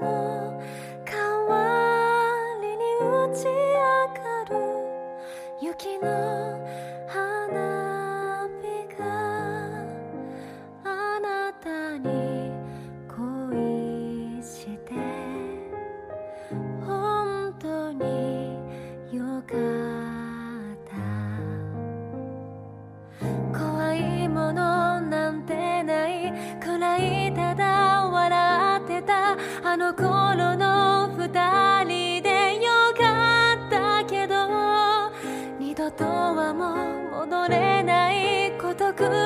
の代わりに打ち上がる雪のの頃の二人でよかったけど二度とはもう戻れないことくらいわかる